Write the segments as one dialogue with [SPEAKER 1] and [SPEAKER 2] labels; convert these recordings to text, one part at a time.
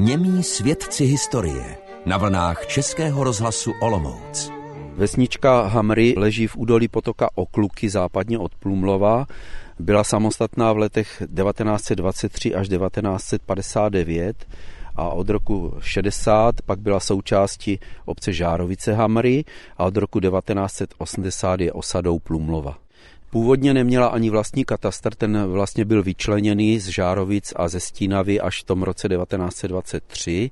[SPEAKER 1] Němí svědci historie na vlnách Českého rozhlasu Olomouc.
[SPEAKER 2] Vesnička Hamry leží v údolí potoka Okluky západně od Plumlova. Byla samostatná v letech 1923 až 1959 a od roku 60 pak byla součástí obce Žárovice Hamry a od roku 1980 je osadou Plumlova. Původně neměla ani vlastní katastr, ten vlastně byl vyčleněný z Žárovic a ze Stínavy až v tom roce 1923.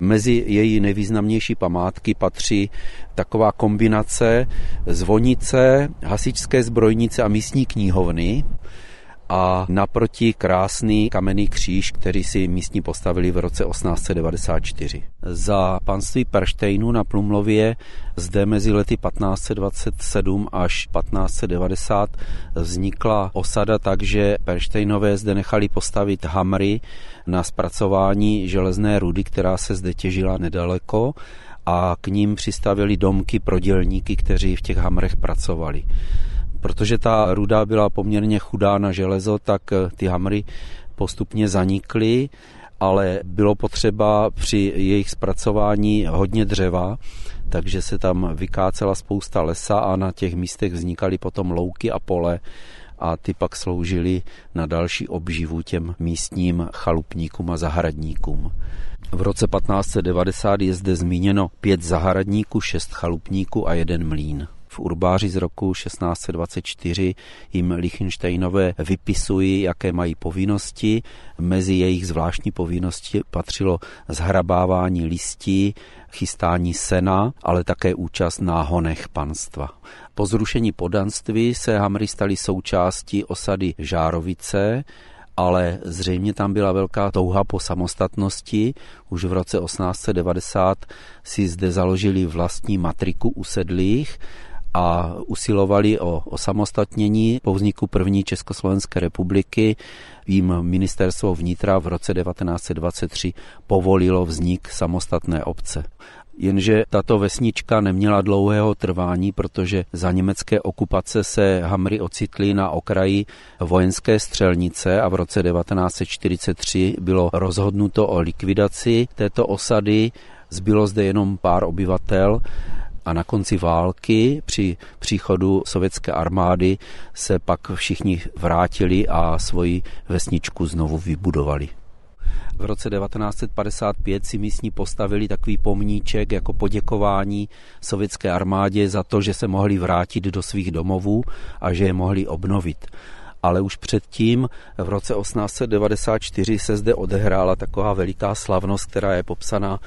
[SPEAKER 2] Mezi její nejvýznamnější památky patří taková kombinace zvonice, hasičské zbrojnice a místní knihovny a naproti krásný kamenný kříž, který si místní postavili v roce 1894. Za panství Perštejnu na Plumlově zde mezi lety 1527 až 1590 vznikla osada tak, že Perštejnové zde nechali postavit hamry na zpracování železné rudy, která se zde těžila nedaleko a k ním přistavili domky pro dělníky, kteří v těch hamrech pracovali. Protože ta ruda byla poměrně chudá na železo, tak eh, ty hamry postupně zanikly, ale bylo potřeba při jejich zpracování hodně dřeva, takže se tam vykácela spousta lesa a na těch místech vznikaly potom louky a pole a ty pak sloužily na další obživu těm místním chalupníkům a zahradníkům. V roce 1590 je zde zmíněno pět zahradníků, šest chalupníků a jeden mlín v urbáři z roku 1624 jim Lichtensteinové vypisují, jaké mají povinnosti. Mezi jejich zvláštní povinnosti patřilo zhrabávání listí, chystání sena, ale také účast na honech panstva. Po zrušení podanství se Hamry stali součástí osady Žárovice, ale zřejmě tam byla velká touha po samostatnosti. Už v roce 1890 si zde založili vlastní matriku usedlých a usilovali o osamostatnění po vzniku první Československé republiky. Jím ministerstvo vnitra v roce 1923 povolilo vznik samostatné obce. Jenže tato vesnička neměla dlouhého trvání, protože za německé okupace se Hamry ocitly na okraji vojenské střelnice a v roce 1943 bylo rozhodnuto o likvidaci této osady. Zbylo zde jenom pár obyvatel a na konci války při příchodu sovětské armády se pak všichni vrátili a svoji vesničku znovu vybudovali. V roce 1955 si místní postavili takový pomníček jako poděkování sovětské armádě za to, že se mohli vrátit do svých domovů a že je mohli obnovit ale už předtím v roce 1894 se zde odehrála taková veliká slavnost, která je popsaná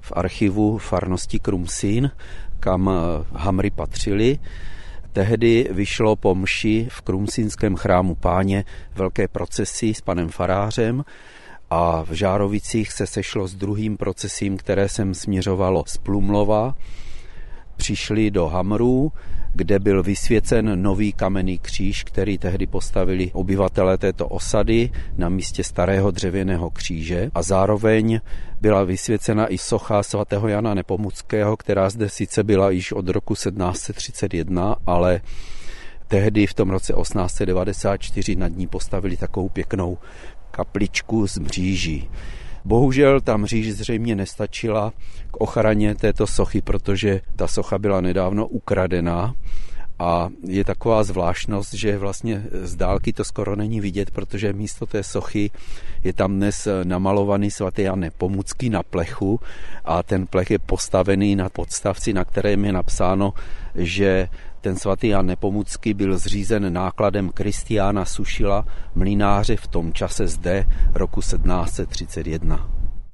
[SPEAKER 2] v archivu farnosti Krumsín, kam eh, Hamry patřili. Tehdy vyšlo po mši v Krumsínském chrámu páně velké procesy s panem farářem a v Žárovicích se sešlo s druhým procesím, které sem směřovalo z Plumlova. Přišli do Hamrů, kde byl vysvěcen nový kamenný kříž, který tehdy postavili obyvatelé této osady na místě starého dřevěného kříže a zároveň byla vysvěcena i socha svatého Jana Nepomuckého, která zde sice byla již od roku 1731, ale tehdy v tom roce 1894 nad ní postavili takovou pěknou kapličku z mříží. Bohužel ta mříž zřejmě nestačila k ochraně této sochy, protože ta socha byla nedávno ukradená a je taková zvláštnost, že vlastně z dálky to skoro není vidět, protože místo té sochy je tam dnes namalovaný svatý Jan Nepomucký na plechu a ten plech je postavený na podstavci, na kterém je napsáno, že ten svatý Jan Nepomucký byl zřízen nákladem Kristiána Sušila, mlináře v tom čase zde roku 1731.